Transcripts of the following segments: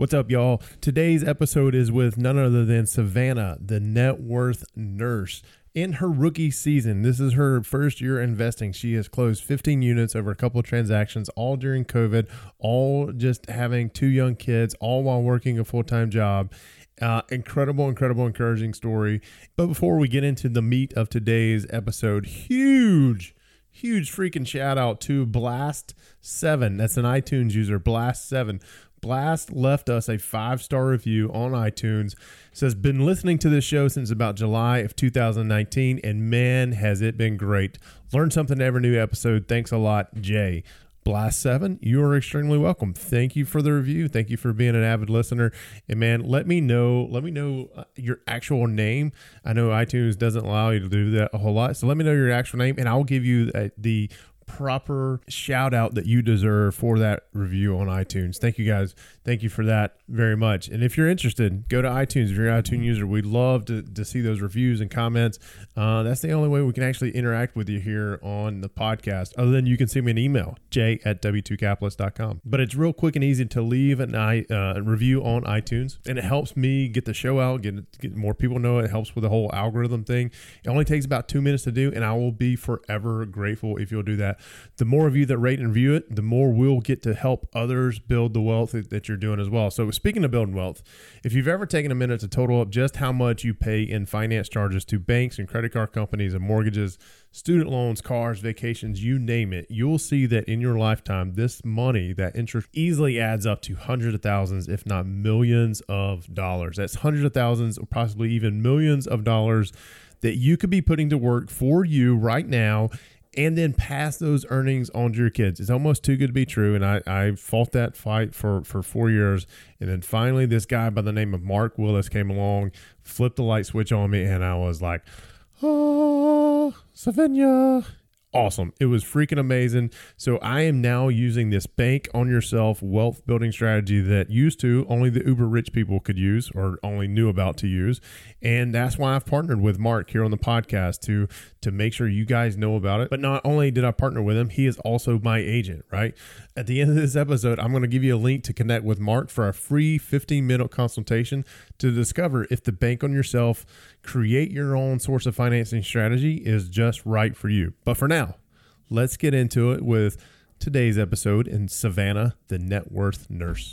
What's up, y'all? Today's episode is with none other than Savannah, the net worth nurse. In her rookie season, this is her first year investing. She has closed 15 units over a couple of transactions, all during COVID, all just having two young kids, all while working a full time job. Uh, incredible, incredible, encouraging story. But before we get into the meat of today's episode, huge, huge freaking shout out to Blast7. That's an iTunes user, Blast7. Blast left us a five star review on iTunes. Says, been listening to this show since about July of 2019, and man, has it been great. Learn something every new episode. Thanks a lot, Jay. Blast Seven, you are extremely welcome. Thank you for the review. Thank you for being an avid listener. And man, let me know. Let me know uh, your actual name. I know iTunes doesn't allow you to do that a whole lot, so let me know your actual name, and I'll give you uh, the proper shout out that you deserve for that review on iTunes. Thank you guys. Thank you for that very much. And if you're interested, go to iTunes. If you're an iTunes user, we'd love to, to see those reviews and comments. Uh, that's the only way we can actually interact with you here on the podcast. Other than you can send me an email, j at w2capitalist.com. But it's real quick and easy to leave an I, uh, review on iTunes. And it helps me get the show out, get, get more people know it. it helps with the whole algorithm thing. It only takes about two minutes to do, and I will be forever grateful if you'll do that the more of you that rate and review it, the more we'll get to help others build the wealth that you're doing as well. So, speaking of building wealth, if you've ever taken a minute to total up just how much you pay in finance charges to banks and credit card companies and mortgages, student loans, cars, vacations, you name it, you'll see that in your lifetime, this money, that interest easily adds up to hundreds of thousands, if not millions of dollars. That's hundreds of thousands or possibly even millions of dollars that you could be putting to work for you right now and then pass those earnings on to your kids. It's almost too good to be true. And I, I fought that fight for, for four years. And then finally, this guy by the name of Mark Willis came along, flipped the light switch on me, and I was like, oh, Savannah awesome. It was freaking amazing. So I am now using this bank on yourself wealth building strategy that used to only the uber rich people could use or only knew about to use. And that's why I've partnered with Mark here on the podcast to to make sure you guys know about it. But not only did I partner with him, he is also my agent, right? At the end of this episode, I'm going to give you a link to connect with Mark for a free 15 minute consultation to discover if the bank on yourself create your own source of financing strategy is just right for you. But for now, let's get into it with today's episode in Savannah, the net worth nurse.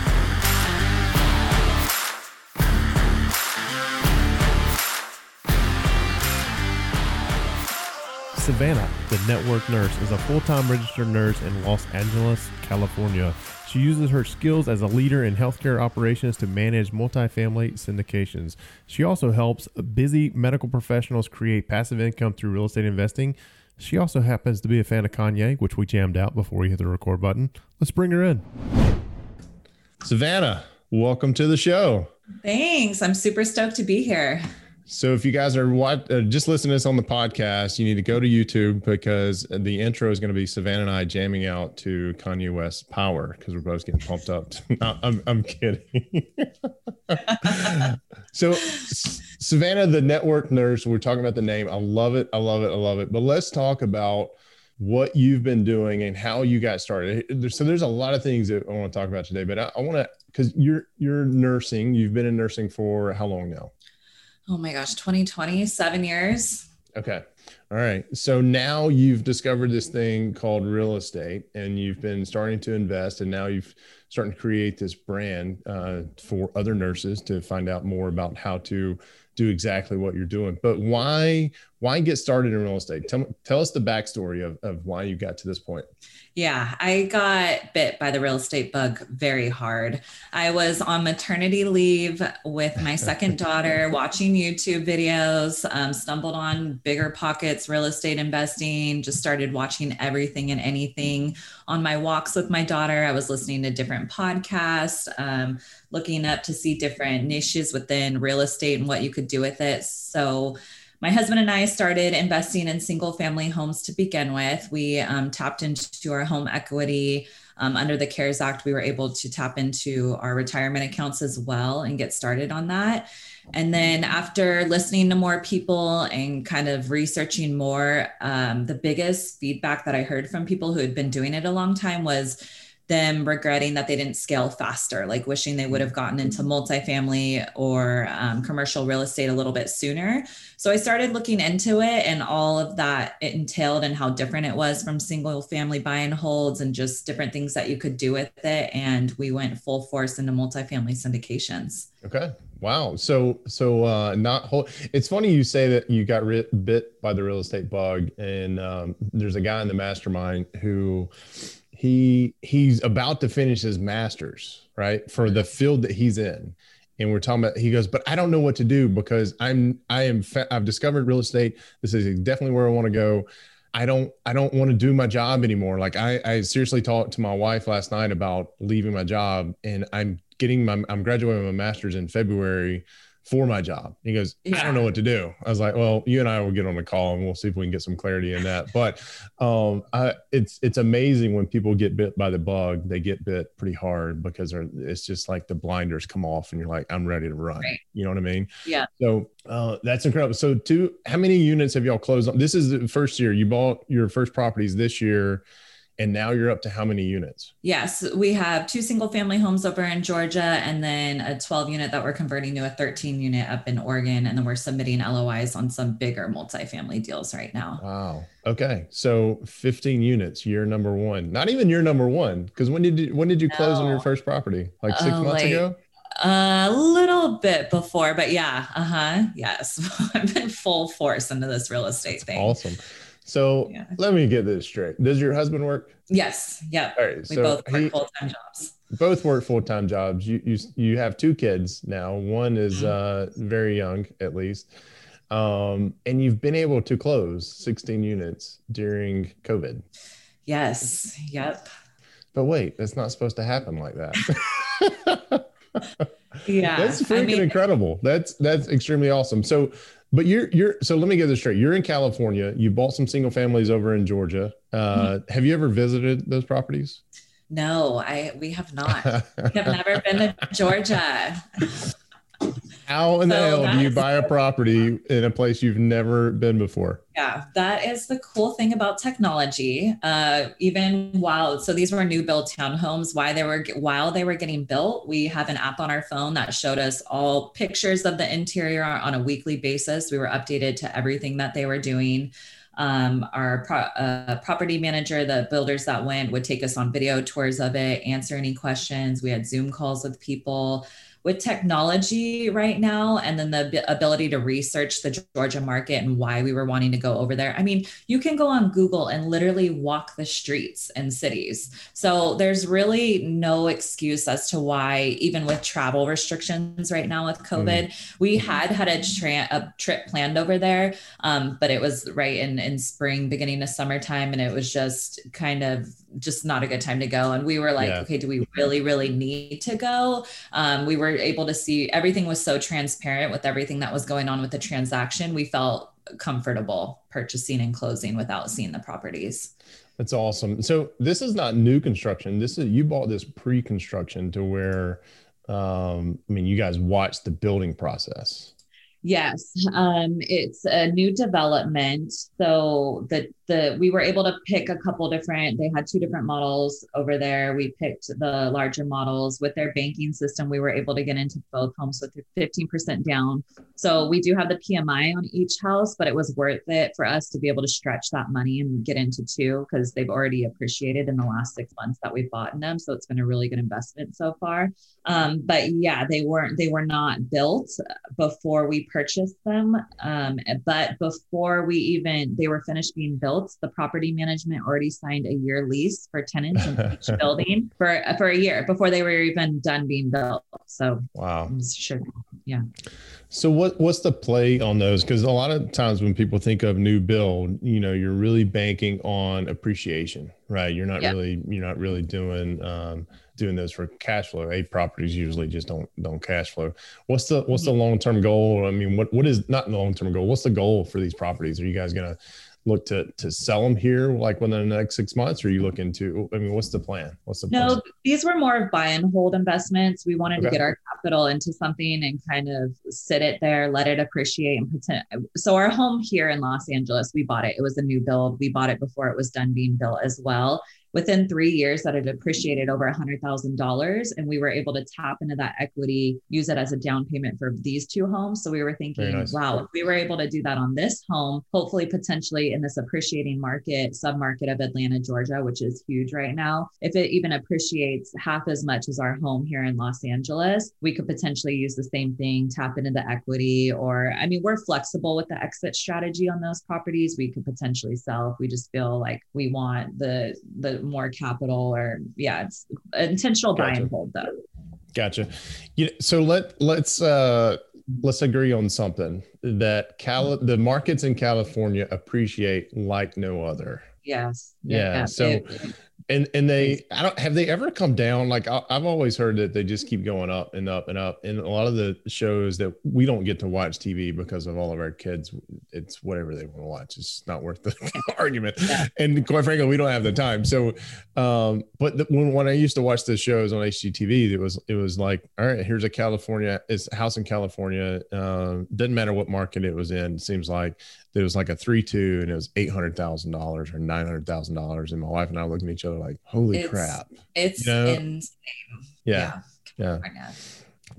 Savannah, the net worth nurse, is a full time registered nurse in Los Angeles, California. She uses her skills as a leader in healthcare operations to manage multifamily syndications. She also helps busy medical professionals create passive income through real estate investing. She also happens to be a fan of Kanye, which we jammed out before we hit the record button. Let's bring her in. Savannah, welcome to the show. Thanks. I'm super stoked to be here. So if you guys are uh, just listening to this on the podcast, you need to go to YouTube because the intro is going to be Savannah and I jamming out to Kanye West Power because we're both getting pumped up. I'm, I'm kidding. so Savannah, the net worth nurse, we're talking about the name. I love it. I love it. I love it. But let's talk about what you've been doing and how you got started. So there's a lot of things that I want to talk about today, but I, I want to, because you're, you're nursing, you've been in nursing for how long now? Oh my gosh, 2020, seven years. Okay. All right. So now you've discovered this thing called real estate and you've been starting to invest and now you've starting to create this brand uh, for other nurses to find out more about how to do exactly what you're doing. But why, why get started in real estate? Tell, tell us the backstory of, of why you got to this point. Yeah, I got bit by the real estate bug very hard. I was on maternity leave with my second daughter, watching YouTube videos, um, stumbled on BiggerPockets real estate investing, just started watching everything and anything. On my walks with my daughter, I was listening to different podcasts, um, looking up to see different niches within real estate and what you could do with it. So, my husband and I started investing in single family homes to begin with. We um, tapped into our home equity. Um, under the CARES Act, we were able to tap into our retirement accounts as well and get started on that. And then after listening to more people and kind of researching more, um, the biggest feedback that I heard from people who had been doing it a long time was them regretting that they didn't scale faster, like wishing they would have gotten into multifamily or um, commercial real estate a little bit sooner. So I started looking into it and all of that it entailed and how different it was from single family buy and holds and just different things that you could do with it. And we went full force into multifamily syndications. Okay. Wow. So, so, uh, not whole, it's funny you say that you got bit by the real estate bug and, um, there's a guy in the mastermind who, he he's about to finish his masters right for the field that he's in. And we're talking about he goes but i don't know what to do because i'm i am i've discovered real estate. This is definitely where i want to go. I don't i don't want to do my job anymore. Like i i seriously talked to my wife last night about leaving my job and i'm getting my i'm graduating my master's in february for my job. He goes, yeah. I don't know what to do. I was like, well, you and I will get on the call and we'll see if we can get some clarity in that. But um, I, it's it's amazing when people get bit by the bug, they get bit pretty hard because it's just like the blinders come off and you're like, I'm ready to run. Right. You know what I mean? Yeah. So uh, that's incredible. So, two, how many units have y'all closed on? This is the first year you bought your first properties this year and now you're up to how many units? Yes, we have two single family homes over in Georgia and then a 12 unit that we're converting to a 13 unit up in Oregon. And then we're submitting LOIs on some bigger multifamily deals right now. Wow. Okay. So 15 units, year number one. Not even year number one. Because when did you when did you close on your first property? Like six uh, months like, ago? A little bit before, but yeah, uh huh. Yes, I've been full force into this real estate thing. Awesome. So yeah. let me get this straight. Does your husband work? Yes. Yeah. All right. We so both work full time jobs. Both work full time jobs. You you you have two kids now. One is mm-hmm. uh, very young, at least, um, and you've been able to close 16 units during COVID. Yes. Yep. But wait, that's not supposed to happen like that. yeah. That's freaking I mean, incredible. That's that's extremely awesome. So but you're you're so let me get this straight. You're in California. You bought some single families over in Georgia. Uh, mm-hmm. Have you ever visited those properties? No, I we have not. we have never been to Georgia. How in so the hell do you buy a property in a place you've never been before? Yeah, that is the cool thing about technology. Uh, even while so these were new build townhomes, why they were while they were getting built, we have an app on our phone that showed us all pictures of the interior on a weekly basis. We were updated to everything that they were doing. Um, our pro- uh, property manager, the builders that went, would take us on video tours of it, answer any questions. We had Zoom calls with people with technology right now and then the ability to research the Georgia market and why we were wanting to go over there. I mean, you can go on Google and literally walk the streets and cities. So there's really no excuse as to why, even with travel restrictions right now with COVID, mm. we had had a, tra- a, trip planned over there, um, but it was right in, in spring, beginning of summertime, and it was just kind of just not a good time to go. And we were like, yeah. okay, do we really, really need to go? Um, we were able to see everything was so transparent with everything that was going on with the transaction. We felt comfortable purchasing and closing without seeing the properties. That's awesome. So this is not new construction. This is you bought this pre-construction to where um, I mean you guys watched the building process. Yes, um, it's a new development. So the the we were able to pick a couple different. They had two different models over there. We picked the larger models with their banking system. We were able to get into both homes with fifteen percent down. So we do have the PMI on each house, but it was worth it for us to be able to stretch that money and get into two because they've already appreciated in the last six months that we've bought in them. So it's been a really good investment so far. Um, but yeah, they weren't. They were not built before we purchased them. Um, but before we even they were finished being built, the property management already signed a year lease for tenants in each building for for a year before they were even done being built. So wow, sure, yeah. So what what's the play on those? Because a lot of times when people think of new build, you know, you're really banking on appreciation, right? You're not yep. really you're not really doing um, doing those for cash flow. A properties usually just don't don't cash flow. What's the what's the mm-hmm. long term goal? I mean, what what is not the long term goal? What's the goal for these properties? Are you guys gonna look to to sell them here like within the next six months or are you looking to i mean what's the plan what's the no plan? these were more of buy and hold investments we wanted okay. to get our capital into something and kind of sit it there let it appreciate and pretend so our home here in los angeles we bought it it was a new build we bought it before it was done being built as well within three years that had appreciated over a hundred thousand dollars and we were able to tap into that equity use it as a down payment for these two homes so we were thinking nice. wow if we were able to do that on this home hopefully potentially in this appreciating market submarket of atlanta georgia which is huge right now if it even appreciates half as much as our home here in los angeles we could potentially use the same thing tap into the equity or i mean we're flexible with the exit strategy on those properties we could potentially sell if we just feel like we want the the more capital or yeah, it's intentional gotcha. buy and hold though. Gotcha. Yeah. So let let's uh let's agree on something that Cal the markets in California appreciate like no other. Yes. Yeah. yeah. So it, and and they i don't have they ever come down? Like I, have always heard that they just keep going up and up and up. And a lot of the shows that we don't get to watch tv because of all of our kids it's whatever they want to watch. It's not worth the argument. Yeah. and quite frankly we don't have the time. So um but the, when, when i used to watch the shows on hgtv it was it was like all right here's a california it's a house in california um doesn't matter what market it was in it seems like there was like a three two and it was eight hundred thousand dollars or nine hundred thousand dollars, and my wife and I looking at each other like, "Holy it's, crap!" It's you know? insane. Yeah, yeah. yeah.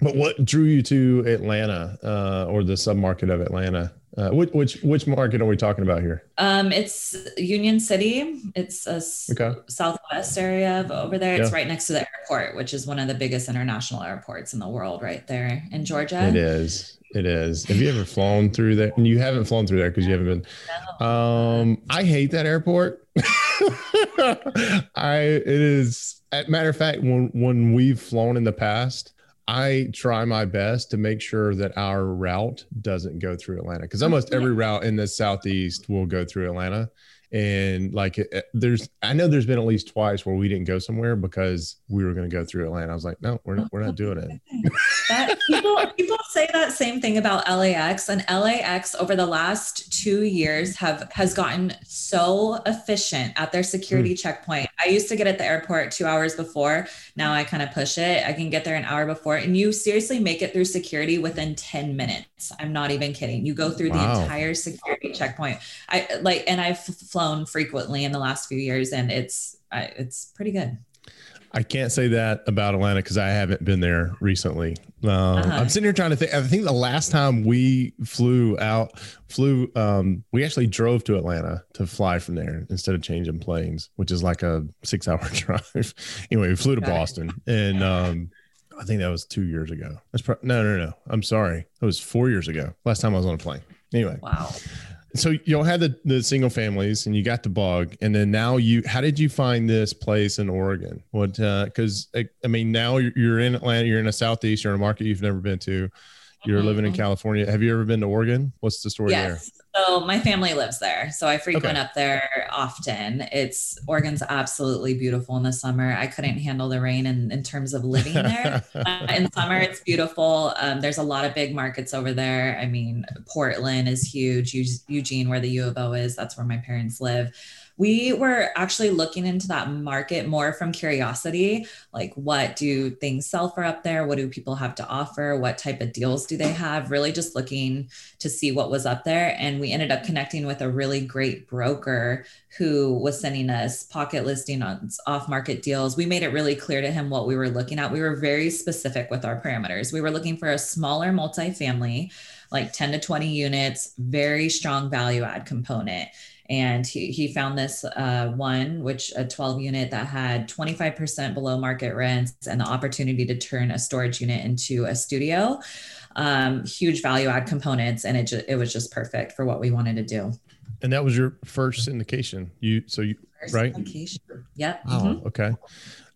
But what drew you to Atlanta uh, or the submarket of Atlanta? Uh, which, which which market are we talking about here? Um, it's Union City. It's a okay. southwest area of over there. It's yeah. right next to the airport, which is one of the biggest international airports in the world, right there in Georgia. It is. It is. Have you ever flown through there? And you haven't flown through there because you haven't been. Um, I hate that airport. I it is. Matter of fact, when when we've flown in the past, I try my best to make sure that our route doesn't go through Atlanta because almost every route in the southeast will go through Atlanta. And like there's i know there's been at least twice where we didn't go somewhere because we were going to go through atlanta. I was like no we're not we're not doing it. That, people people say that same thing about lax and lax over the last two years have has gotten so efficient at their security mm. checkpoint i used to get at the airport two hours before now i kind of push it i can get there an hour before and you seriously make it through security within 10 minutes i'm not even kidding you go through wow. the entire security checkpoint i like and i've flown flown frequently in the last few years, and it's it's pretty good. I can't say that about Atlanta because I haven't been there recently. Um, uh-huh. I'm sitting here trying to think. I think the last time we flew out, flew, um, we actually drove to Atlanta to fly from there instead of changing planes, which is like a six hour drive. anyway, we flew to Boston and, um, I think that was two years ago. That's pro- no, no, no. I'm sorry. It was four years ago. Last time I was on a plane. Anyway. Wow so you'll have the, the single families and you got the bug and then now you how did you find this place in oregon? What uh because I, I, mean now you're, you're in atlanta you're in a southeast you're in a market you've never been to. You're mm-hmm. living in california. Have you ever been to oregon? What's the story yes. So my family lives there. So I frequent okay. up there often. It's Oregon's absolutely beautiful in the summer. I couldn't handle the rain in, in terms of living there. uh, in summer, it's beautiful. Um, there's a lot of big markets over there. I mean, Portland is huge. Eugene, where the U of O is, that's where my parents live we were actually looking into that market more from curiosity like what do things sell for up there? What do people have to offer? What type of deals do they have? Really just looking to see what was up there. And we ended up connecting with a really great broker who was sending us pocket listing on off market deals. We made it really clear to him what we were looking at. We were very specific with our parameters. We were looking for a smaller multifamily like 10 to 20 units very strong value add component and he, he found this uh, one which a 12 unit that had 25% below market rents and the opportunity to turn a storage unit into a studio um, huge value add components, and it ju- it was just perfect for what we wanted to do. And that was your first syndication. You so you First right? application. Yep. Oh, mhm. okay.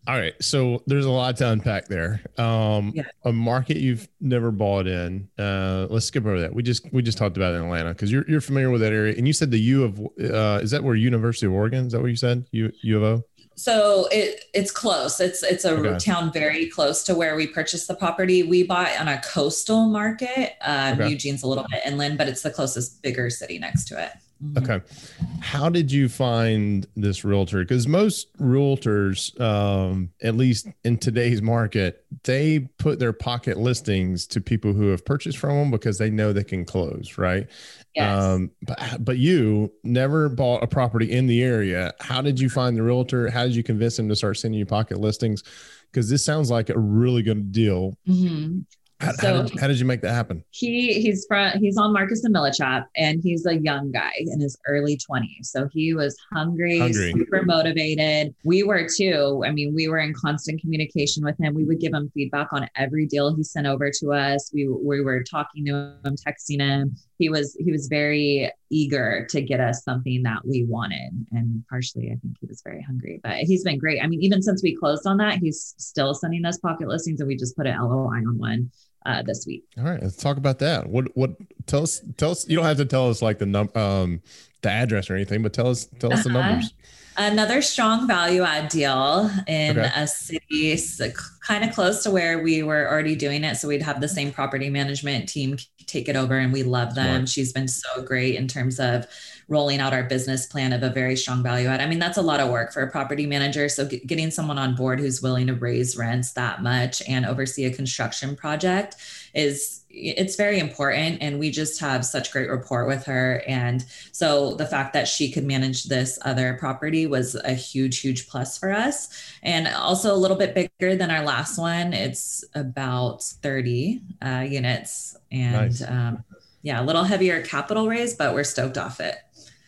All right. So there's a lot to unpack there. Um, Yeah. a market you've never bought in. Uh, let's skip over that. We just we just talked about it in Atlanta because you're you're familiar with that area, and you said the U of uh, is that where University of Oregon? Is that what you said? U U of O. So it it's close. It's it's a Okay. town very close to where we purchased the property. We bought on a coastal market. Um, Okay. Eugene's a little bit inland, but it's the closest bigger city next to it. Mhm. Okay. How did you find this realtor? Because most realtors, um, at least in today's market, they put their pocket listings to people who have purchased from them because they know they can close, right? Yes. Um, but but you never bought a property in the area. How did you find the realtor? How did you convince him to start sending you pocket listings? Because this sounds like a really good deal. Mhm. How, how, So- did, how did you make that happen? he he's from he's on Marcus and Millichap and he's a young guy in his early 20s. So he was hungry, Hungry. super motivated. We were too. I mean, we were in constant communication with him. We would give him feedback on every deal he sent over to us. We we were talking to him, texting him. He was he was very eager to get us something that we wanted. And partially I think he was very hungry. But he's been great. I mean, even since we closed on that, he's still sending us pocket listings and we just put an LOI on one uh, this week. All right, let's talk about that. What what tell us tell us you don't have to tell us like the num um the address or anything, but tell us tell us the Uh-huh. numbers. Another strong value add deal in Okay. a city kind of close to where we were already doing it. So we'd have the same property management team take it over and we love them. Smart. She's been so great in terms of rolling out our business plan of a very strong value add. I mean, that's a lot of work for a property manager. So getting someone on board who's willing to raise rents that much and oversee a construction project is it's very important and we just have such great rapport with her. And so the fact that she could manage this other property was a huge huge plus for us. And also a little bit bigger than our last one. It's about 30 uh, units. And Nice. um, yeah a little heavier capital raise but we're stoked off it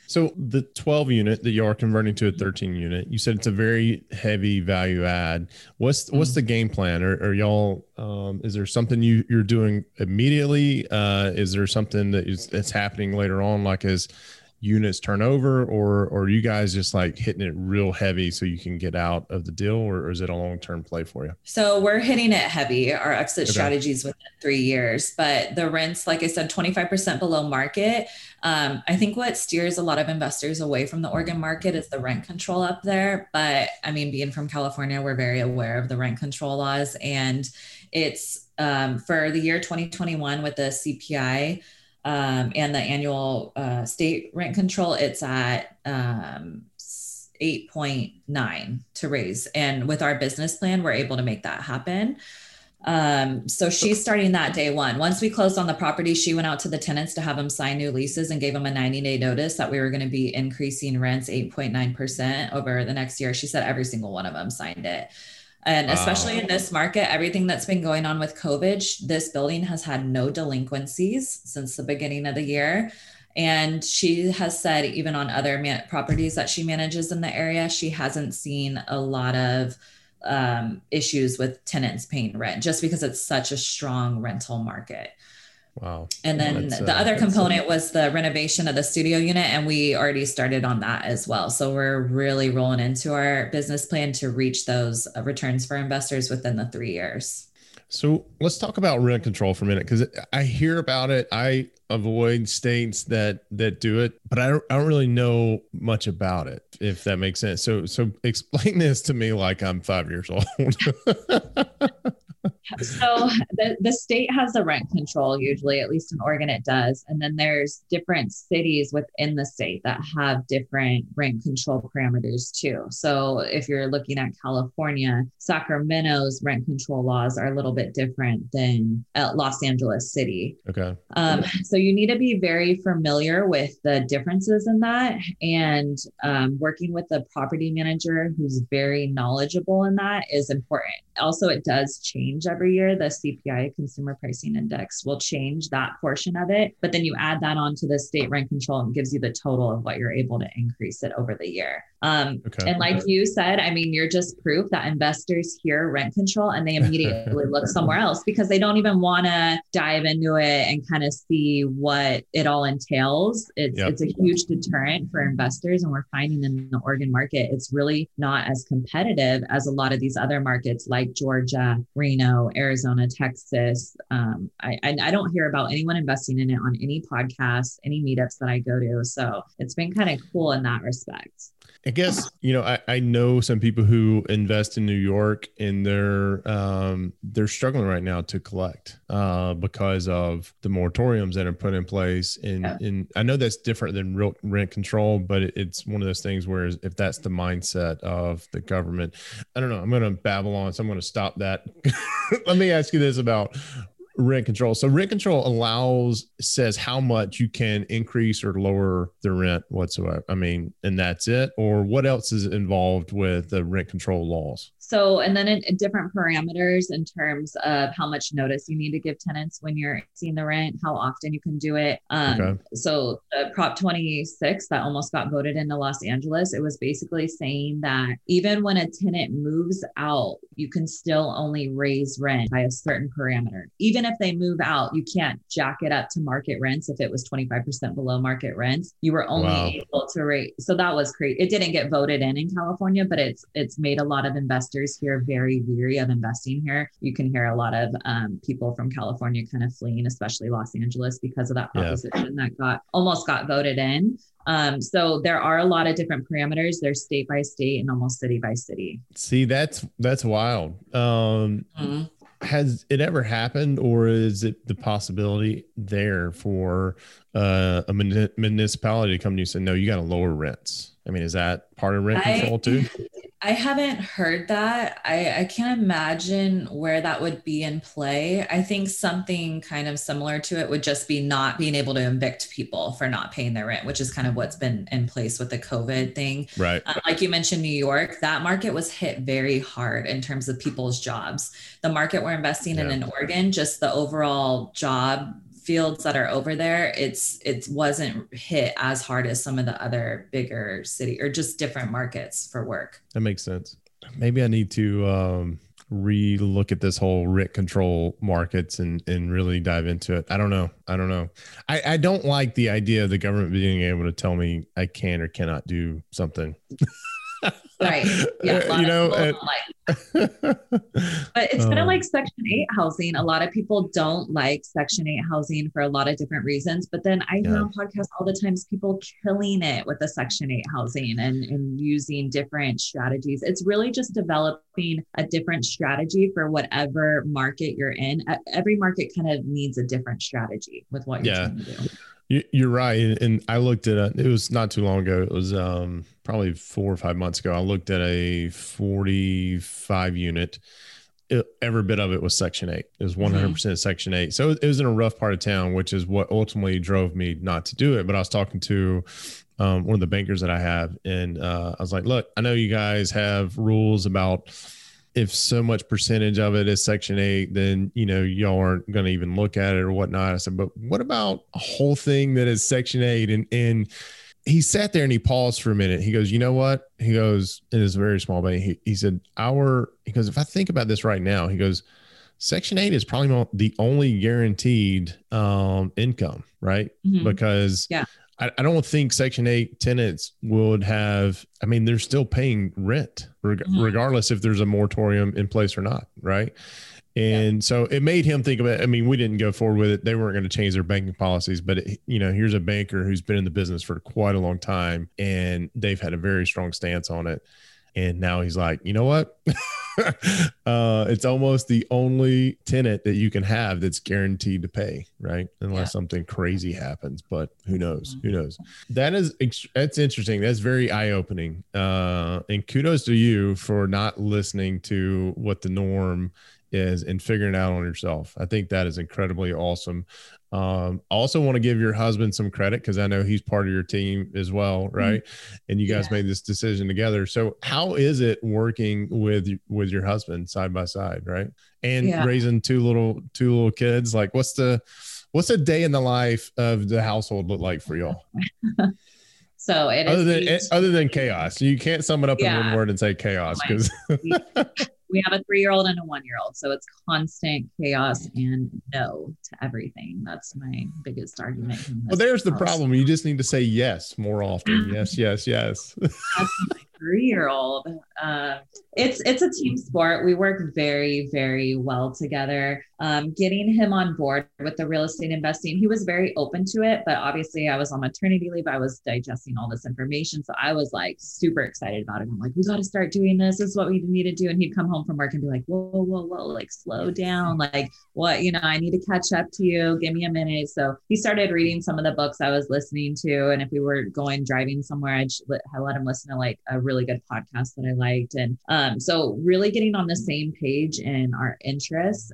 So the 12 unit that you are converting to a 13 unit, you said it's a very heavy value add. What's what's the game plan? Are, are y'all um, is there something you you're doing immediately? Uh, is there something that is that's happening later on, like as units turnover, or or are you guys just like hitting it real heavy so you can get out of the deal, or, or is it a long term play for you? So we're hitting it heavy, our exit Okay. strategies within three years. But the rents, like I said, 25% below market. Um, I think what steers a lot of investors away from the Oregon market is the rent control up there. But I mean, being from California, we're very aware of the rent control laws. And it's um, for the year 2021 with the CPI um, and the annual uh, state rent control, it's at um, 8.9 to raise. And with our business plan, we're able to make that happen. Um, so she's starting that day one. Once we closed on the property, she went out to the tenants to have them sign new leases and gave them a 90 day notice that we were going to be increasing rents 8.9% over the next year. She said every single one of them signed it. And especially in this market, everything that's been going on with COVID, this building has had no delinquencies since the beginning of the year. And she has said, even on other man- properties that she manages in the area, she hasn't seen a lot of um, issues with tenants paying rent just because it's such a strong rental market. Wow. And then That's, the uh, other uh, component was the renovation of the studio unit, and we already started on that as well. So we're really rolling into our business plan to reach those uh, returns for investors within the three years. So let's talk about rent control for a minute because I hear about it. I avoid states that that do it, but I don't, I don't really know much about it. If that makes sense. So so explain this to me like I'm five years old. So the, the state has the rent control usually, at least in Oregon it does. And then there's different cities within the state that have different rent control parameters too. So if you're looking at California, Sacramento's rent control laws are a little bit different than uh, Los Angeles City. okay. Um, so you need to be very familiar with the differences in that and um, working with a property manager who's very knowledgeable in that is important. Also, it does change every year, the CPI, Consumer Pricing Index, will change that portion of it. But then you add that onto the state rent control and gives you the total of what you're able to increase it over the year. Um, okay. And like you said, I mean, you're just proof that investors hear rent control and they immediately look somewhere else because they don't even want to dive into it and kind of see what it all entails. It's, yep. it's a huge deterrent for investors. And we're finding in the Oregon market, it's really not as competitive as a lot of these other markets like Georgia, Reno, Arizona, Texas. Um, I, I, I don't hear about anyone investing in it on any podcasts, any meetups that I go to. So it's been kind of cool in that respect. I guess you know I, I know some people who invest in New York and they're um, they're struggling right now to collect uh, because of the moratoriums that are put in place and yeah. and I know that's different than real rent control, but it, it's one of those things where if that's the mindset of the government, I don't know. I'm going to babble on, so I'm going to stop that. Let me ask you this about rent control. So rent control allows says how much you can increase or lower the rent whatsoever. I mean, and that's it. Or what else is involved with the rent control laws? So, and then in, in, different parameters in terms of how much notice you need to give tenants when you're seeing the rent, how often you can do it. Um, okay. So, Prop 26 that almost got voted into Los Angeles, it was basically saying that even when a tenant moves out, you can still only raise rent by a certain parameter. Even if they move out, you can't jack it up to market rents if it was 25% below market rents. You were only wow. able to rate. So that was great. It didn't get voted in in California, but it's it's made a lot of investors investors here very weary of investing here. You can hear a lot of um, people from California kind of fleeing, especially Los Angeles, because of that proposition yeah. that got almost got voted in. Um, so there are a lot of different parameters. There's state by state and almost city by city. See, that's that's wild. Um, mm-hmm. Has it ever happened, or is it the possibility there for uh, a municipality to come to you and say, "No, you got to lower rents"? I mean, is that part of rent control too? I haven't heard that. I, I can't imagine where that would be in play. I think something kind of similar to it would just be not being able to evict people for not paying their rent, which is kind of what's been in place with the COVID thing. Right. Uh, like you mentioned, New York, that market was hit very hard in terms of people's jobs. The market we're investing yeah. in in Oregon, just the overall job fields that are over there, it's it wasn't hit as hard as some of the other bigger city or just different markets for work. That makes sense. Maybe I need to um re-look at this whole rent control markets and and really dive into it. I don't know. I don't know. I, I don't like the idea of the government being able to tell me I can or cannot do something. right. Yeah. you know, and, but it's kind of um, like Section 8 housing. A lot of people don't like Section 8 housing for a lot of different reasons. But then I hear yeah. on podcasts all the times people killing it with the Section 8 housing and, and using different strategies. It's really just developing a different strategy for whatever market you're in. Every market kind of needs a different strategy with what you're yeah. trying to do. You're right, and I looked at it. It was not too long ago. It was um, probably four or five months ago. I looked at a 45 unit. It, every bit of it was Section Eight. It was 100 mm-hmm. percent Section Eight. So it was in a rough part of town, which is what ultimately drove me not to do it. But I was talking to um, one of the bankers that I have, and uh, I was like, "Look, I know you guys have rules about." if so much percentage of it is section 8 then you know y'all aren't going to even look at it or whatnot i said but what about a whole thing that is section 8 and and he sat there and he paused for a minute he goes you know what he goes it is a very small bank he, he said our he goes if i think about this right now he goes section 8 is probably the only guaranteed um income right mm-hmm. because yeah I, I don't think Section 8 tenants would have, I mean, they're still paying rent reg- mm-hmm. regardless if there's a moratorium in place or not. Right. And yeah. so it made him think about. I mean, we didn't go forward with it. They weren't going to change their banking policies, but it, you know, here's a banker who's been in the business for quite a long time, and they've had a very strong stance on it. And now he's like, you know what? uh, it's almost the only tenant that you can have that's guaranteed to pay, right? Unless yeah. something crazy happens, but who knows? Mm-hmm. Who knows? That is that's interesting. That's very eye opening. Uh, and kudos to you for not listening to what the norm is in figuring out on yourself. I think that is incredibly awesome. Um, I also want to give your husband some credit because I know he's part of your team as well, mm-hmm. right? Mm-hmm. And you guys yeah. made this decision together. So how is it working with with your husband side by side, right? And yeah. raising two little two little kids. Like, what's the what's a day in the life of the household look like for y'all? so it other than other than chaos, you can't sum it up yeah. in one word and say chaos because. we have a three year old and a one year old. So it's constant chaos and no to everything. That's my biggest argument. Well, there's the problem. You just need to say yes more often. yes, yes, yes. three year old. Uh, it's it's a team sport. We work very very well together. Um, getting him on board with the real estate investing, he was very open to it. But obviously, I was on maternity leave. I was digesting all this information, so I was like super excited about it. I'm like, we got to start doing this. This is what we need to do. And he'd come home from work and be like, whoa whoa whoa, like slow down. Like what you know, I need to catch up to you. Give me a minute. So he started reading some of the books I was listening to, and if we were going driving somewhere, I'd let, I let him listen to like a really good podcast that I liked. And um, so really getting on the same page in our interests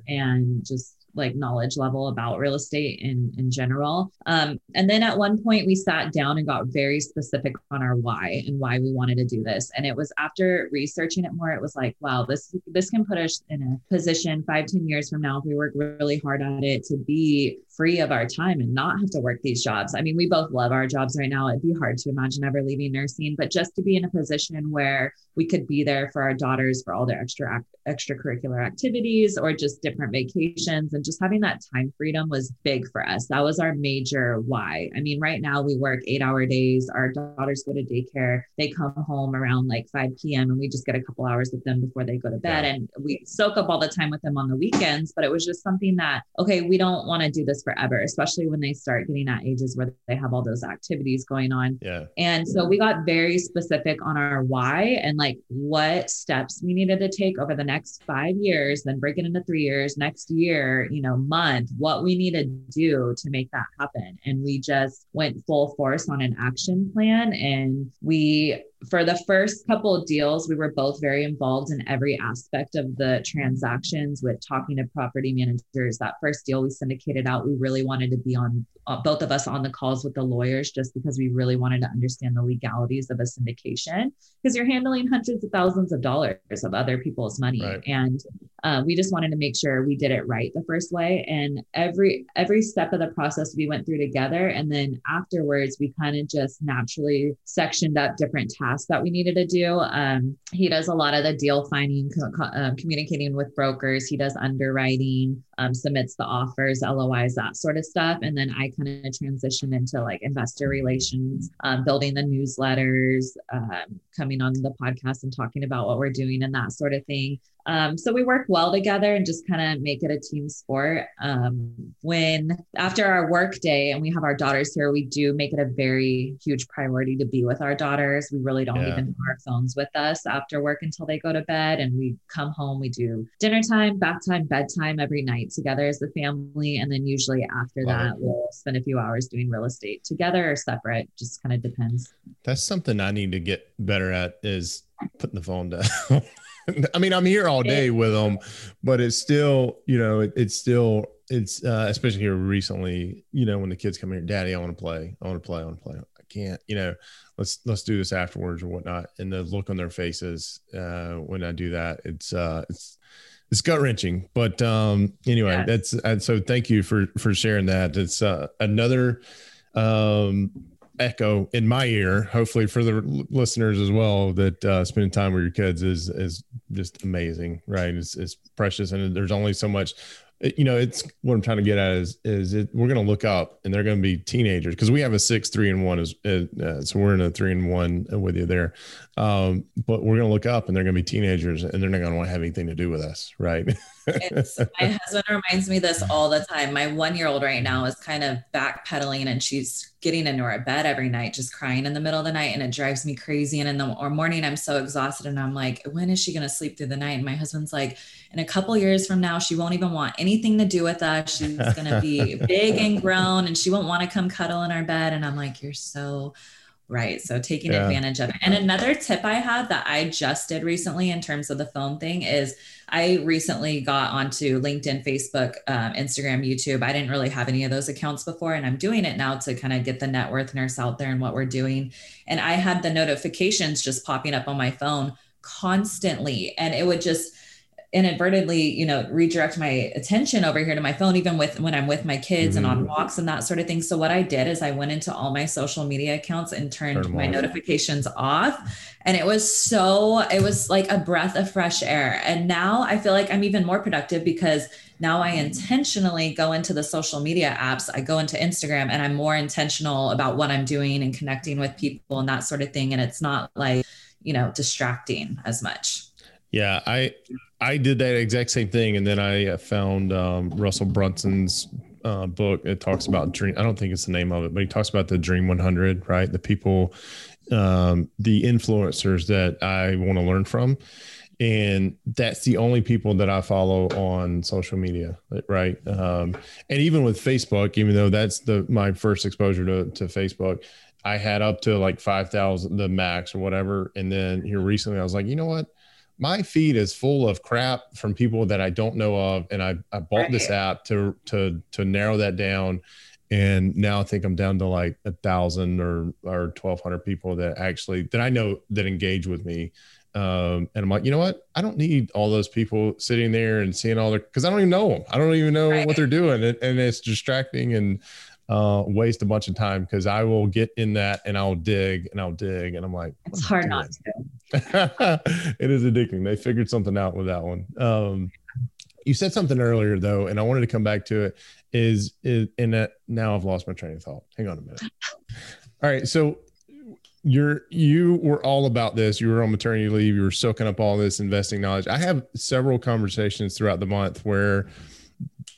just like knowledge level about real estate in in general. Um, and then at one point we sat down and got very specific on our why and why we wanted to do this. And it was after researching it more, it was like, wow, this this can put us in a position five, ten years from now if we work really hard at it to be free of our time and not have to work these jobs. I mean, we both love our jobs right now. It'd be hard to imagine ever leaving nursing, but just to be in a position where we could be there for our daughters for all their extra extracurricular activities or just different vacations and just having that time freedom was big for us. That was our major why. I mean, right now we work 8-hour days. Our daughters go to daycare. They come home around like 5 p.m. and we just get a couple hours with them before they go to bed yeah. and we soak up all the time with them on the weekends, but it was just something that okay, we don't want to do this forever, especially when they start getting at ages where they have all those activities going on. Yeah. And so we got very specific on our why and like what steps we needed to take over the next five years, then break it into three years, next year, you know, month, what we need to do to make that happen. And we just went full force on an action plan and we for the first couple of deals, we were both very involved in every aspect of the transactions with talking to property managers. That first deal we syndicated out, we really wanted to be on uh, both of us on the calls with the lawyers just because we really wanted to understand the legalities of a syndication because you're handling hundreds of thousands of dollars of other people's money. Right. And uh, we just wanted to make sure we did it right the first way. And every every step of the process we went through together. And then afterwards, we kind of just naturally sectioned up different tasks tasks that we needed to do. Um, he does a lot of the deal finding, co- um, communicating with brokers. He does underwriting, um, submits the offers, LOIs, that sort of stuff. And then I kind of transition into like investor relations, um, building the newsletters, um, coming on the podcast and talking about what we're doing and that sort of thing. Um, so we work well together and just kind of make it a team sport. Um, when after our work day and we have our daughters here, we do make it a very huge priority to be with our daughters. We really don't yeah. even have our phones with us after work until they go to bed. And we come home, we do dinner time, bath time, bedtime every night together as the family. And then usually after wow. that, we'll spend a few hours doing real estate together or separate, just kind of depends. That's something I need to get better at is putting the phone down. I mean, I'm here all day with them, but it's still, you know, it, it's still, it's uh, especially here recently, you know, when the kids come here, Daddy, I want to play, I want to play, I want to play. I can't, you know, let's let's do this afterwards or whatnot. And the look on their faces uh, when I do that, it's uh, it's it's gut wrenching. But um, anyway, that's and so thank you for for sharing that. It's uh, another um echo in my ear hopefully for the listeners as well that uh, spending time with your kids is is just amazing right it's, it's precious and there's only so much you know, it's what I'm trying to get at is is it, we're going to look up and they're going to be teenagers because we have a six, three, and one is uh, so we're in a three and one with you there. Um, but we're going to look up and they're going to be teenagers and they're not going to want to have anything to do with us, right? my husband reminds me this all the time. My one year old right now is kind of backpedaling and she's getting into our bed every night, just crying in the middle of the night, and it drives me crazy. And in the morning, I'm so exhausted, and I'm like, when is she going to sleep through the night? And my husband's like in a couple years from now, she won't even want anything to do with us. She's going to be big and grown and she won't want to come cuddle in our bed. And I'm like, you're so Right. So taking yeah. advantage of it. And another tip I had that I just did recently in terms of the phone thing is I recently got onto LinkedIn, Facebook, um, Instagram, YouTube. I didn't really have any of those accounts before, and I'm doing it now to kind of get the net worth nurse out there and what we're doing. And I had the notifications just popping up on my phone constantly, and it would just, inadvertently you know redirect my attention over here to my phone even with when i'm with my kids mm-hmm. and on mm-hmm. walks and that sort of thing so what i did is i went into all my social media accounts and turned Turn my off. notifications off and it was so it was like a breath of fresh air and now i feel like i'm even more productive because now i intentionally go into the social media apps i go into instagram and i'm more intentional about what i'm doing and connecting with people and that sort of thing and it's not like you know distracting as much yeah, I I did that exact same thing, and then I uh, found um, Russell Brunson's uh, book. It talks about dream. I don't think it's the name of it, but he talks about the Dream 100, right? The people, um, the influencers that I want to learn from, and that's the only people that I follow on social media, right? Um, and even with Facebook, even though that's the my first exposure to to Facebook, I had up to like five thousand, the max or whatever, and then here recently, I was like, you know what? My feed is full of crap from people that I don't know of, and I, I bought right. this app to to to narrow that down, and now I think I'm down to like a thousand or or twelve hundred people that actually that I know that engage with me, um, and I'm like, you know what? I don't need all those people sitting there and seeing all their because I don't even know them. I don't even know right. what they're doing, and, and it's distracting and uh, waste a bunch of time because I will get in that and I'll dig and I'll dig and I'm like, it's hard not to. it is addicting. They figured something out with that one. Um, you said something earlier though, and I wanted to come back to it. Is is in that now I've lost my train of thought. Hang on a minute. All right, so you're you were all about this. You were on maternity leave. You were soaking up all this investing knowledge. I have several conversations throughout the month where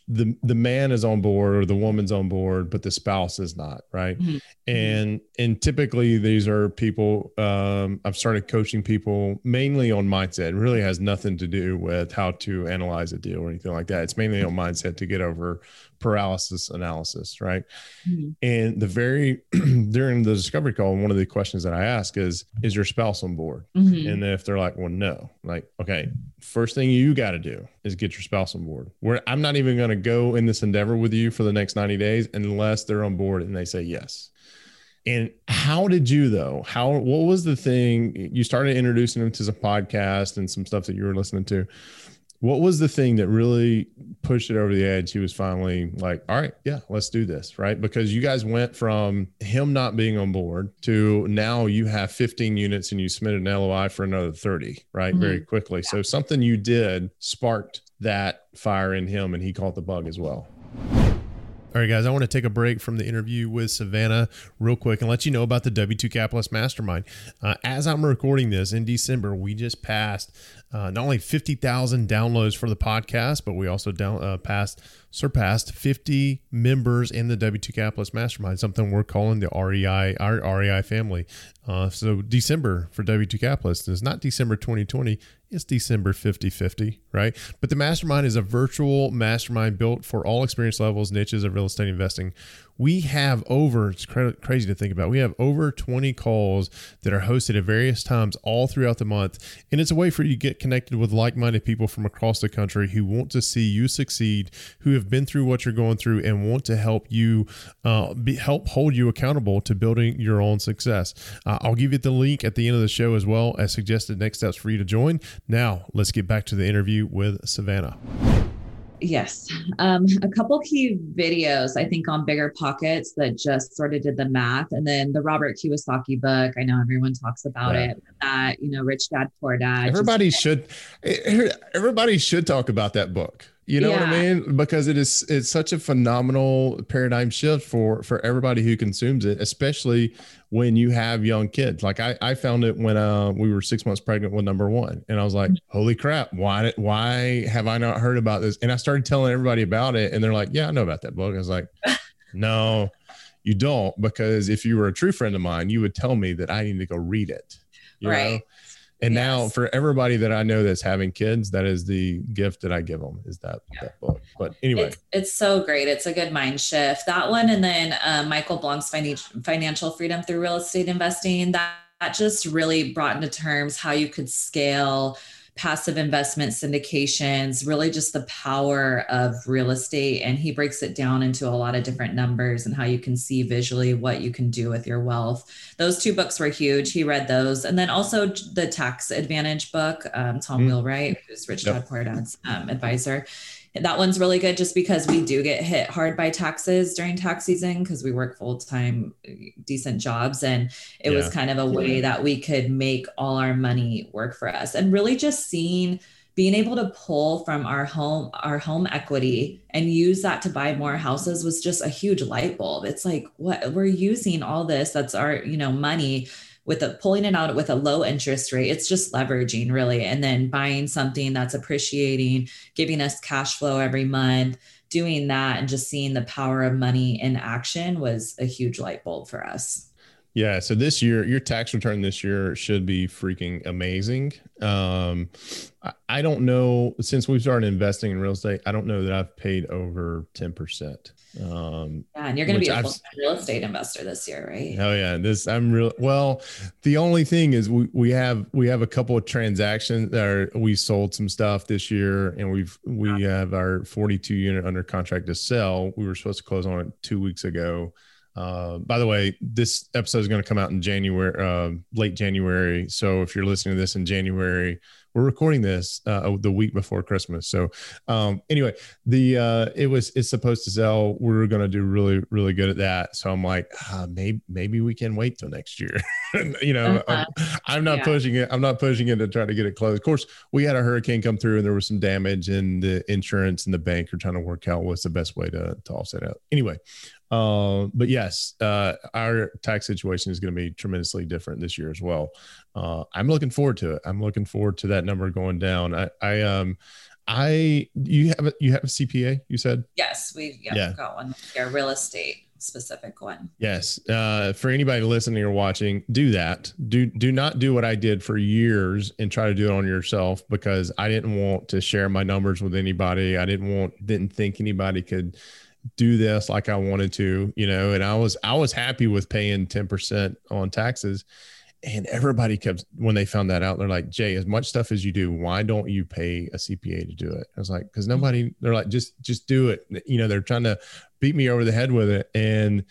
the the man is on board or the woman's on board but the spouse is not right? Mm-hmm. and and typically these are people um, i've started coaching people mainly on mindset. It really has nothing to do with how to analyze a deal or anything like that. It's mainly on mindset to get over paralysis analysis, right? Mm-hmm. And the very during the discovery call, one of the questions that I ask is, is your spouse on board? Mm-hmm. And if they're like, well, no, like, okay, first thing you got to do is get your spouse on board. Where I'm not even going to go in this endeavor with you for the next 90 days unless they're on board and they say yes. And how did you though? How what was the thing you started introducing them to some podcast and some stuff that you were listening to? What was the thing that really pushed it over the edge he was finally like all right yeah let's do this right because you guys went from him not being on board to now you have 15 units and you submitted an loi for another 30 right mm-hmm. very quickly yeah. so something you did sparked that fire in him and he caught the bug as well all right, guys, I want to take a break from the interview with Savannah real quick and let you know about the W2 Capitalist Mastermind. Uh, as I'm recording this in December, we just passed uh, not only 50,000 downloads for the podcast, but we also down, uh, passed surpassed 50 members in the W2 Capitalist Mastermind, something we're calling the REI, our REI family. Uh, so December for W2 Capitalist is not December 2020, it's December 50 50, right? But the mastermind is a virtual mastermind built for all experience levels, niches of real estate investing we have over it's crazy to think about we have over 20 calls that are hosted at various times all throughout the month. And it's a way for you to get connected with like-minded people from across the country who want to see you succeed who have been through what you're going through and want to help you uh, be, help hold you accountable to building your own success. Uh, i'll give you the link at the end of the show as well as suggested next steps for you to join. Now let's get back to the interview with savannah Yes. Um, a couple key videos, I think, on BiggerPockets that just sort of did the math. And then the Robert Kiyosaki book. I know everyone talks about right. it. That, you know, Rich Dad, Poor Dad. Everybody just, should, everybody should talk about that book. You know yeah. what I mean? Because it is it's such a phenomenal paradigm shift for for everybody who consumes it, especially when you have young kids. Like I, I found it when uh, we were six months pregnant with number one, and I was like, "Holy crap! Why why have I not heard about this?" And I started telling everybody about it, and they're like, "Yeah, I know about that book." I was like, "No, you don't," because if you were a true friend of mine, you would tell me that I need to go read it. right. Know? And now for everybody that I know that's having kids, that is the gift that I give them is that, Yeah. that book. But anyway, It's, it's so great. It's a good mind shift. That one, and then uh, Michael Blank's finan- financial freedom through real estate investing. That, that just really brought into terms how you could scale passive investment syndications, really just the power of real estate. And he breaks it down into a lot of different numbers and how you can see visually what you can do with your wealth. Those two books were huge. He read those. And then also the tax advantage book, um, Tom Mm. Wheelwright, who's Rich Yep. Dad Poor Dad's um, advisor. That one's really good just because we do get hit hard by taxes during tax season because we work full time, decent jobs. And it was kind of a way that we could make all our money work for us. And really just seeing being able to pull from our home our home equity and use that to buy more houses was just a huge light bulb it's like what we're using all this that's our you know money with a pulling it out with a low interest rate it's just leveraging really and then buying something that's appreciating giving us cash flow every month doing that and just seeing the power of money in action was a huge light bulb for us Yeah. So this year, your tax return this year should be freaking amazing. Um, I, don't know since we've started investing in real estate, I don't know that I've paid over 10%. Um, yeah and you're going to be a real estate investor this year right Oh yeah, this I'm real well. The only thing is we we have we have a couple of transactions that are we sold some stuff this year, and we've we have our 42 unit under contract to sell. We were supposed to close on it two weeks ago. Uh, by the way, this episode is going to come out in January, uh, late January. So if you're listening to this in January, we're recording this uh, the week before Christmas. So um, anyway, the uh, it was it's supposed to sell. We are going to do really really good at that. So I'm like, ah, maybe maybe we can wait till next year. you know, Uh-huh. I'm, I'm not Yeah. pushing it. I'm not pushing it to try to get it closed. Of course, we had a hurricane come through and there was some damage, and the insurance and the bank are trying to work out what's the best way to to offset it. Anyway, uh, but yes, uh, our tax situation is going to be tremendously different this year as well. Uh, I'm looking forward to it. I'm looking forward to that number going down. I, I um, I you have a, you have a CPA. You said yes we yeah, Yeah. we've got one yeah real estate specific one yes. Uh, for anybody listening or watching, do that. Do do not do what I did for years and try to do it on yourself because I didn't want to share my numbers with anybody. I didn't want didn't think anybody could do this like I wanted to, you know, and I was I was happy with paying 10% on taxes. And everybody kept when they found that out, they're like, Jay, as much stuff as you do, why don't you pay a CPA to do it? I was like, because nobody, they're like, just just do it. You know, they're trying to beat me over the head with it. And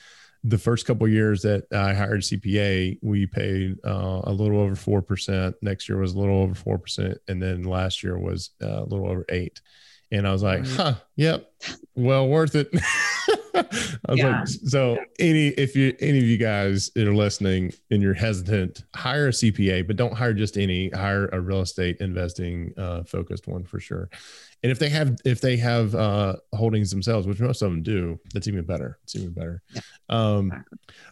the first couple of years that I hired CPA, we paid uh, a little over four percent. Next year was a little over four percent, and then last year was uh, a little over eight. And I was like, "Huh, yep, well worth it." I was Yeah. like, "So any if you any of you guys that are listening and you're hesitant, hire a CPA, but don't hire just any. Hire a real estate investing uh, focused one for sure. And if they have if they have uh, holdings themselves, which most of them do, that's even better. It's even better. Yeah. Um,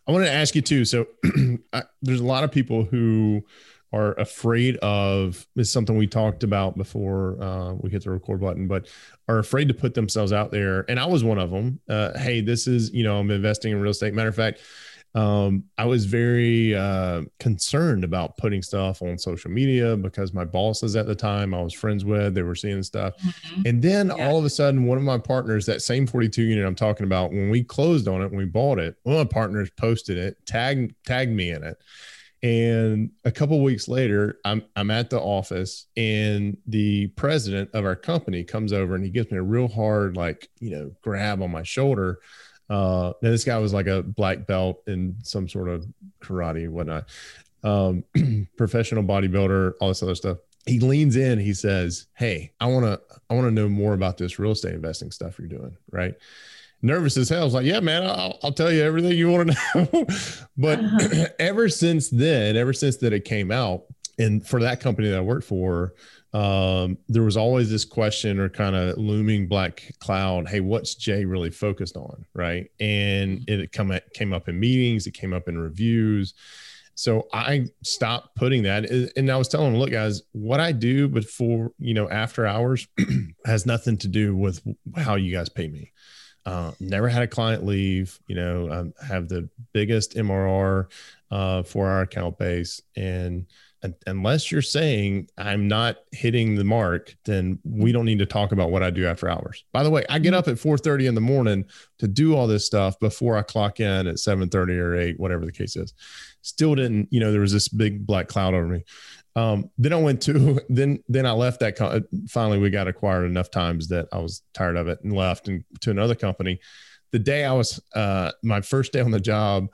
I wanted to ask you too. So I, there's a lot of people who are afraid of is something we talked about before uh, we hit the record button, but are afraid to put themselves out there. And I was one of them. Uh, hey, this is you know I'm investing in real estate. Matter of fact, um, I was very uh, concerned about putting stuff on social media because my bosses at the time I was friends with, they were seeing stuff. And then Yeah. all of a sudden, one of my partners, that same 42 unit I'm talking about, when we closed on it, when we bought it, one of my partners posted it, tagged tagged me in it. And a couple weeks later, I'm I'm at the office, and the president of our company comes over and he gives me a real hard, like you know, grab on my shoulder. Uh, now this guy was like a black belt in some sort of karate whatnot, um, professional bodybuilder, all this other stuff. He leans in, he says, "Hey, I want to, I want to know more about this real estate investing stuff you're doing, right?" Nervous as hell. I was like, "Yeah, man, I'll, I'll tell you everything you want to know." but Uh-huh. ever since then, ever since that it came out, and for that company that I worked for, um, there was always this question or kind of looming black cloud. Hey, what's Jay really focused on, right? And it come at, came up in meetings, it came up in reviews. So I stopped putting that, and I was telling them, look, guys, what I do before, you know, after hours has nothing to do with how you guys pay me. Uh, never had a client leave. You know, I have the biggest MRR uh, for our account base, and unless you're saying I'm not hitting the mark, then we don't need to talk about what I do after hours. By the way, I get up at 4:30 in the morning to do all this stuff before I clock in at 7:30 or 8, whatever the case is. Still didn't, you know, there was this big black cloud over me. Um, then I went to then then I left that. Co- finally, we got acquired enough times that I was tired of it and left and to another company. The day I was uh, my first day on the job,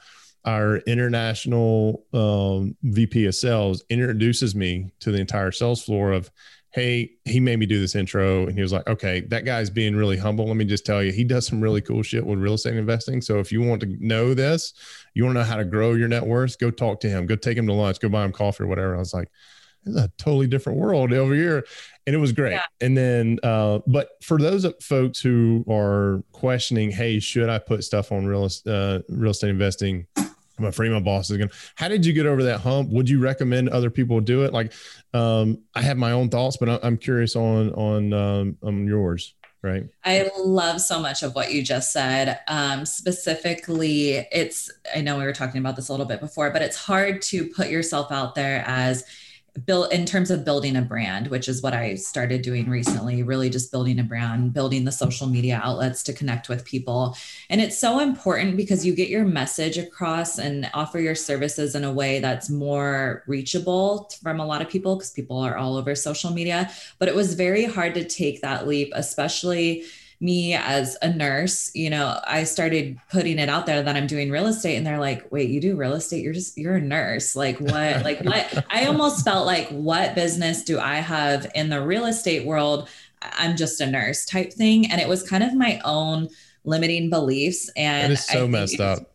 our international um, VP of sales introduces me to the entire sales floor of, hey, he made me do this intro. And he was like, okay, that guy's being really humble. Let me just tell you, he does some really cool shit with real estate investing. So if you want to know this, you want to know how to grow your net worth, go talk to him, go take him to lunch, go buy him coffee or whatever. I was like, it's a totally different world over here. And it was great. Yeah. And then, uh, but for those folks who are questioning, hey, should I put stuff on real, uh, real estate investing? I'm afraid my boss is going to. How did you get over that hump? Would you recommend other people do it? Like, um, I have my own thoughts, but I'm curious on on um, on yours. Right. I love so much of what you just said. Um, specifically, it's I know we were talking about this a little bit before, but it's hard to put yourself out there as build in terms of building a brand which is what i started doing recently really just building a brand building the social media outlets to connect with people. And it's so important because you get your message across and offer your services in a way that's more reachable from a lot of people because people are all over social media. But it was very hard to take that leap especially me as a nurse, you know, I started putting it out there that I'm doing real estate and they're like, wait, you do real estate? You're just, you're a nurse. Like what, like what? I almost felt like, what business do I have in the real estate world? I'm just a nurse type thing. And it was kind of my own limiting beliefs. And it's so messed up.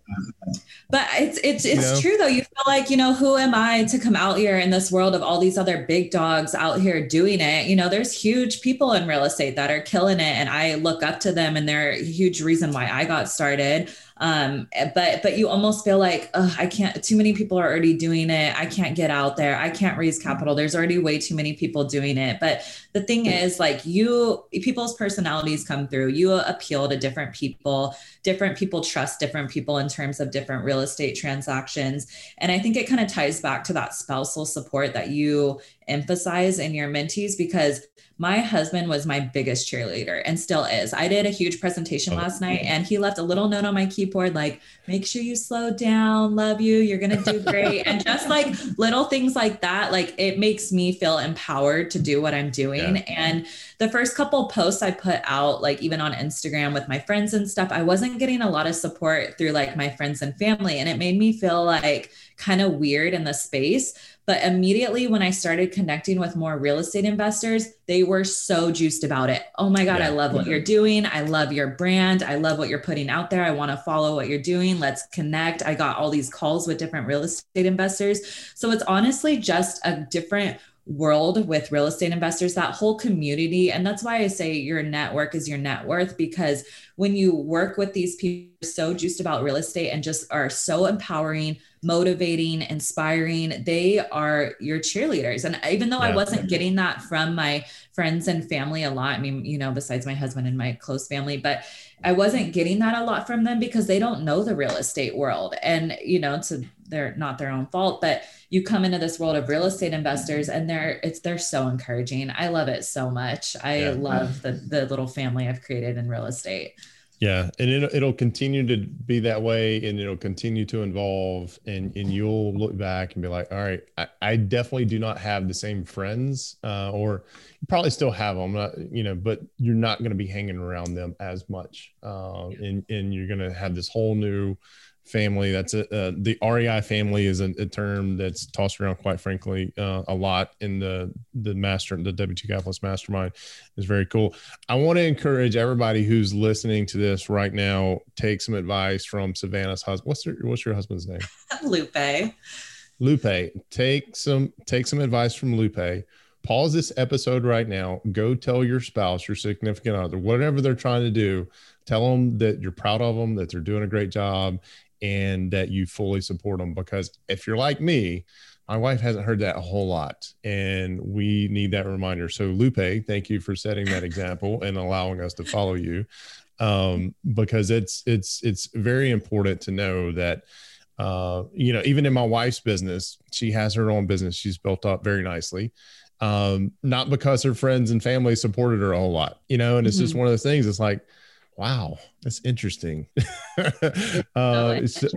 But it's it's it's you know? true though. You feel like, you know, who am I to come out here in this world of all these other big dogs out here doing it? You know, there's huge people in real estate that are killing it and I look up to them and they're a huge reason why I got started um but but you almost feel like i can't too many people are already doing it i can't get out there i can't raise capital there's already way too many people doing it but the thing hmm. is like you people's personalities come through. You appeal to different people. Different people trust different people in terms of different real estate transactions. And i think it kind of ties back to that spousal support that you emphasize in your mentees because my husband was my biggest cheerleader and still is. I did a huge presentation oh, last night and he left a little note on my keyboard like, make sure you slow down, love you, you're going to do great. and just like little things like that, like it makes me feel empowered to do what I'm doing. Yeah. And the first couple posts I put out, like even on Instagram with my friends and stuff, I wasn't getting a lot of support through like my friends and family. And it made me feel like kind of weird in the space. But immediately when I started connecting with more real estate investors, they were so juiced about it. Oh my God, yeah. I love what you're mm-hmm. doing. I love your brand. I love what you're putting out there. I want to follow what you're doing. Let's connect. I got all these calls with different real estate investors. So it's honestly just a different world with real estate investors, that whole community. And that's why I say your network is your net worth because when you work with these people so juiced about real estate and just are so empowering, motivating, inspiring, they are your cheerleaders. And even though yeah. I wasn't getting that from my friends and family a lot, I mean, you know, besides my husband and my close family, but I wasn't getting that a lot from them because they don't know the real estate world. And, you know, to they're not their own fault, but you come into this world of real estate investors and they're it's they're so encouraging. I love it so much. I yeah. love the the little family I've created in real estate. Yeah, and it'll, it'll continue to be that way, and it'll continue to evolve, and and you'll look back and be like, all right, I, I definitely do not have the same friends, uh, or you probably still have them, not, you know, but you're not going to be hanging around them as much, uh, and and you're going to have this whole new family. That's a, uh, the REI family is a, a, term that's tossed around, quite frankly, uh, a lot in the the master the W2 Capitalist Mastermind is very cool. I want to encourage everybody who's listening to this right now. Take some advice from Savannah's husband. What's your What's your husband's name? Lupe. Lupe. Take some Take some advice from Lupe. Pause this episode right now. Go tell your spouse, your significant other, whatever they're trying to do. Tell them that you're proud of them, that they're doing a great job, and that you fully support them. Because if you're like me, my wife hasn't heard that a whole lot, and we need that reminder. So, Lupe, thank you for setting that example and allowing us to follow you, um, because it's it's it's very important to know that uh, you know, even in my wife's business, she has her own business. She's built up very nicely. Um, not because her friends and family supported her a whole lot, you know, and it's mm-hmm. just one of those things. It's like, wow, that's interesting. uh, so,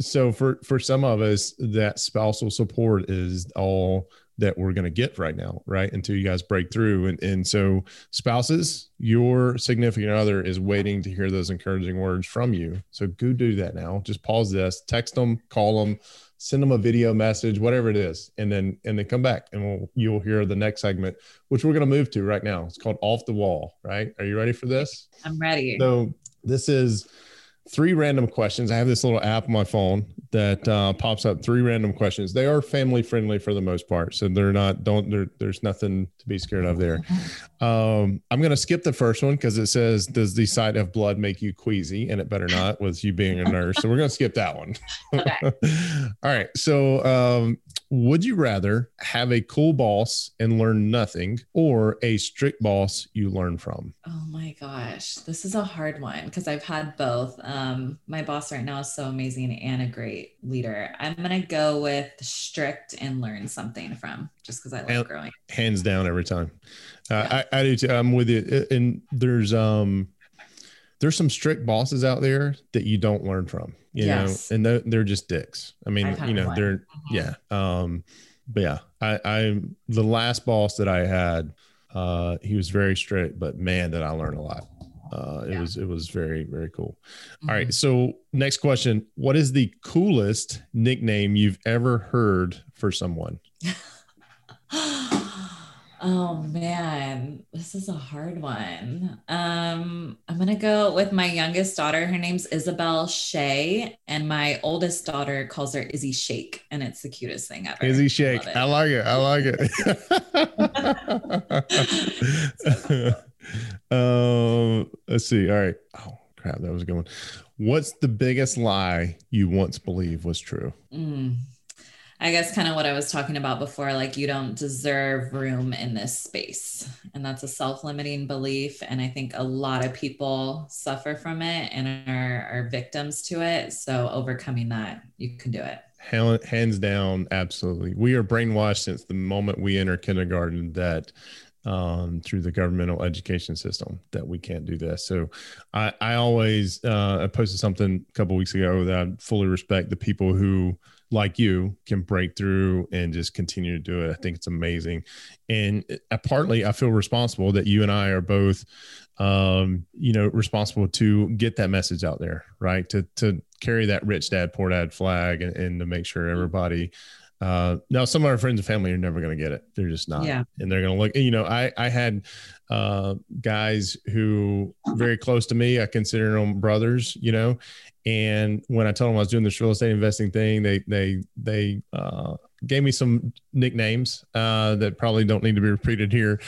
so for for some of us, that spousal support is all that we're going to get right now, right? Until you guys break through. And, and so, spouses, your significant other is waiting to hear those encouraging words from you. So, go do that now. Just pause this, text them, call them, send them a video message, whatever it is, and then and then come back and we'll you'll hear the next segment, which we're going to move to right now. It's called Off the Wall, right? Are you ready for this? I'm ready. So, this is three random questions. I have this little app on my phone that uh, pops up three random questions. They are family friendly for the most part, so they're not don't there's nothing to be scared of there. Um, I'm going to skip the first one because it says, "Does the sight of blood make you queasy?" And it better not, with you being a nurse. So we're going to skip that one. Okay. All right. So um, would you rather have a cool boss and learn nothing or a strict boss you learn from? Oh my gosh, this is a hard one because I've had both. Um, my boss right now is so amazing and a great leader. I'm going to go with strict and learn something from just because I love and, growing. Hands down every time. Uh, yeah. I, I do too. I'm with you. And there's, um, there's some strict bosses out there that you don't learn from you yes. know, and they're, they're just dicks. I mean, you know, they're, mm-hmm. yeah. Um, but yeah, I, I, the last boss that I had, uh, he was very strict, but man, did I learn a lot. Uh, it yeah. was, it was very, very cool. Mm-hmm. All right. Mm-hmm. So next question, what is the coolest nickname you've ever heard for someone? Oh man, this is a hard one. Um, I'm gonna go with my youngest daughter. Her name's Isabel Shay, and my oldest daughter calls her Izzy Shake, and it's the cutest thing ever. Izzy Shake, I, I like it. I like it. um, let's see. All right. Oh crap, that was a good one. What's the biggest lie you once believed was true? Mm. I guess kind of what I was talking about before, like you don't deserve room in this space. And that's a self limiting belief. And I think a lot of people suffer from it and are, are victims to it. So overcoming that, you can do it. Hands down, absolutely. We are brainwashed since the moment we enter kindergarten that um, through the governmental education system that we can't do this. So I, I always uh, I posted something a couple weeks ago that I fully respect the people who like you can break through and just continue to do it. I think it's amazing. And uh, partly I feel responsible that you and I are both um, you know, responsible to get that message out there, right? To to carry that rich dad, poor dad flag and, and to make sure mm-hmm. everybody uh, now some of our friends and family are never going to get it. They're just not. Yeah. And they're going to look, you know, I, I had, uh, guys who very close to me, I consider them brothers, you know, and when I told them I was doing this real estate investing thing, they they they uh, gave me some nicknames uh, that probably don't need to be repeated here.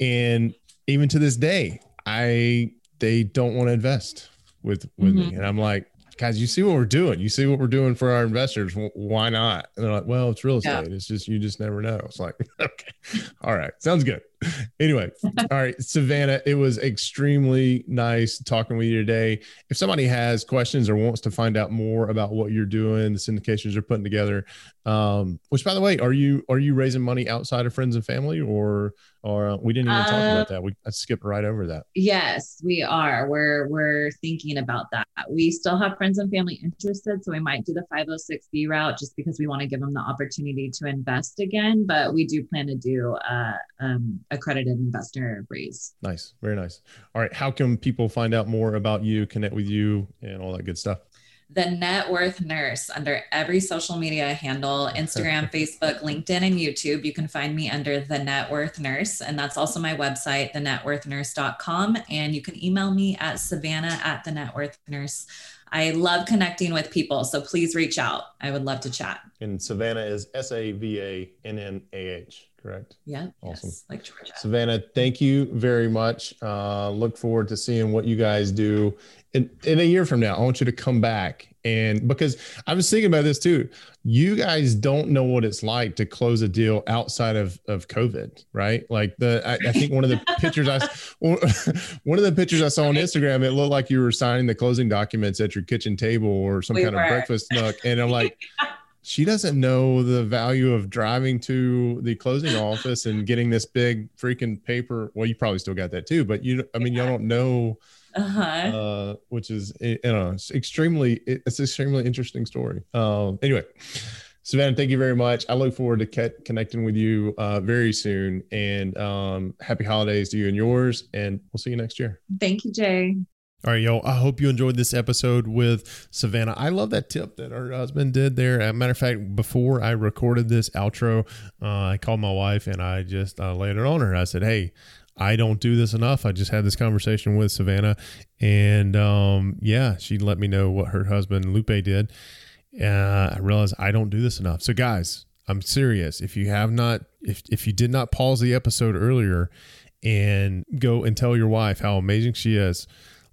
And even to this day, I they don't want to invest with with mm-hmm. me, and I'm like, guys, you see what we're doing. You see what we're doing for our investors. Why not? And they're like, well, it's real estate. Yeah. It's just you just never know. It's like, okay, all right, sounds good. anyway, all right, Savannah, it was extremely nice talking with you today. If somebody has questions or wants to find out more about what you're doing, the syndications you're putting together, um, which by the way, are you are you raising money outside of friends and family, or or uh, we didn't even talk about uh, that? We I skipped right over that. Yes, we are. We're we're thinking about that. We still have friends and family interested, so we might do the 506b route just because we want to give them the opportunity to invest again. But we do plan to do uh, um, accredited investor raise. Nice. Very nice. All right. How can people find out more about you, connect with you, and all that good stuff? The Net Worth Nurse under every social media handle Instagram, Facebook, LinkedIn, and YouTube. You can find me under The Net Worth Nurse. And that's also my website, thenetworthnurse.com. And you can email me at savannah at the Net Worth Nurse. I love connecting with people. So please reach out. I would love to chat. And Savannah is S A V A N N A H correct? Yeah. Awesome. Yes, like Georgia. Savannah, thank you very much. Uh, look forward to seeing what you guys do in, in a year from now. I want you to come back and because I was thinking about this too. You guys don't know what it's like to close a deal outside of of COVID, right? Like the I, I think one of the pictures I one of the pictures I saw on Instagram, it looked like you were signing the closing documents at your kitchen table or some We kind were. of breakfast nook, and I'm like. She doesn't know the value of driving to the closing office and getting this big freaking paper. Well, you probably still got that too, but you, I mean, y'all don't know Uh-huh. uh, which is you know it's extremely it's an extremely interesting story. Um, anyway, Savannah, thank you very much. I look forward to ca- connecting with you uh, very soon, and um, happy holidays to you and yours. And we'll see you next year. Thank you, Jay. All right, y'all. I hope you enjoyed this episode with Savannah. I love that tip that her husband did there. As a matter of fact, before I recorded this outro, uh, I called my wife and I just uh, laid it on her. I said, "Hey, I don't do this enough." I just had this conversation with Savannah, and um, yeah, she let me know what her husband Lupe did. Uh, I realized I don't do this enough. So, guys, I'm serious. If you have not, if if you did not pause the episode earlier and go and tell your wife how amazing she is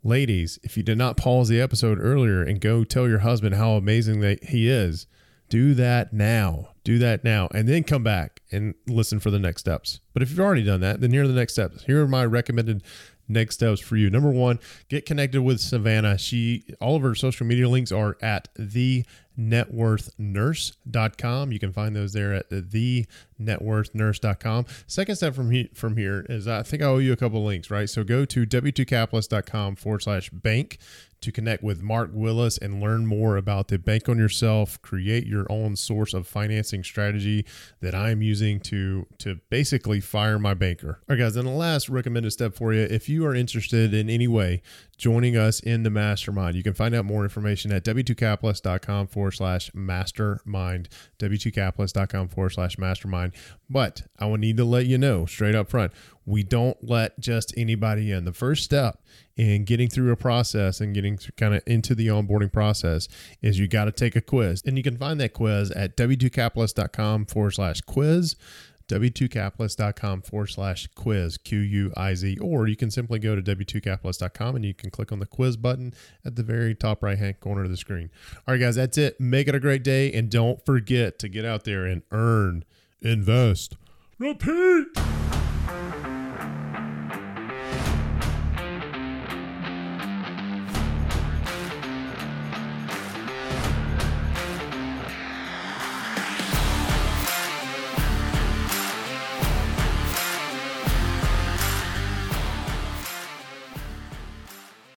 ladies, if you did not pause the episode earlier and go tell your husband how amazing that he is, do that now. Do that now, and then come back and listen for the next steps. But if you've already done that, then here are the next steps. Here are my recommended next steps for you. Number one, get connected with Savannah. She all of her social media links are at the networthnurse.com. You can find those there at the networthnurse.com. Second step from from here is I think I owe you a couple links, right? So go to w2capitalist.com forward slash bank to connect with Mark Willis and learn more about the bank on yourself, create your own source of financing strategy that I'm using to to basically fire my banker. All right, guys, and the last recommended step for you, if you are interested in any way joining us in the mastermind, you can find out more information at w2capitalist.com forward slash mastermind, w2capitalist.com forward slash mastermind. But I will need to let you know straight up front, we don't let just anybody in. The first step in getting through a process and getting kind of into the onboarding process is you got to take a quiz. And you can find that quiz at w2capitalist.com forward slash quiz w2capitalist.com forward slash quiz, Q U I Z, or you can simply go to w2capitalist.com and you can click on the quiz button at the very top right hand corner of the screen. All right, guys, that's it. Make it a great day. And don't forget to get out there and earn, invest, repeat.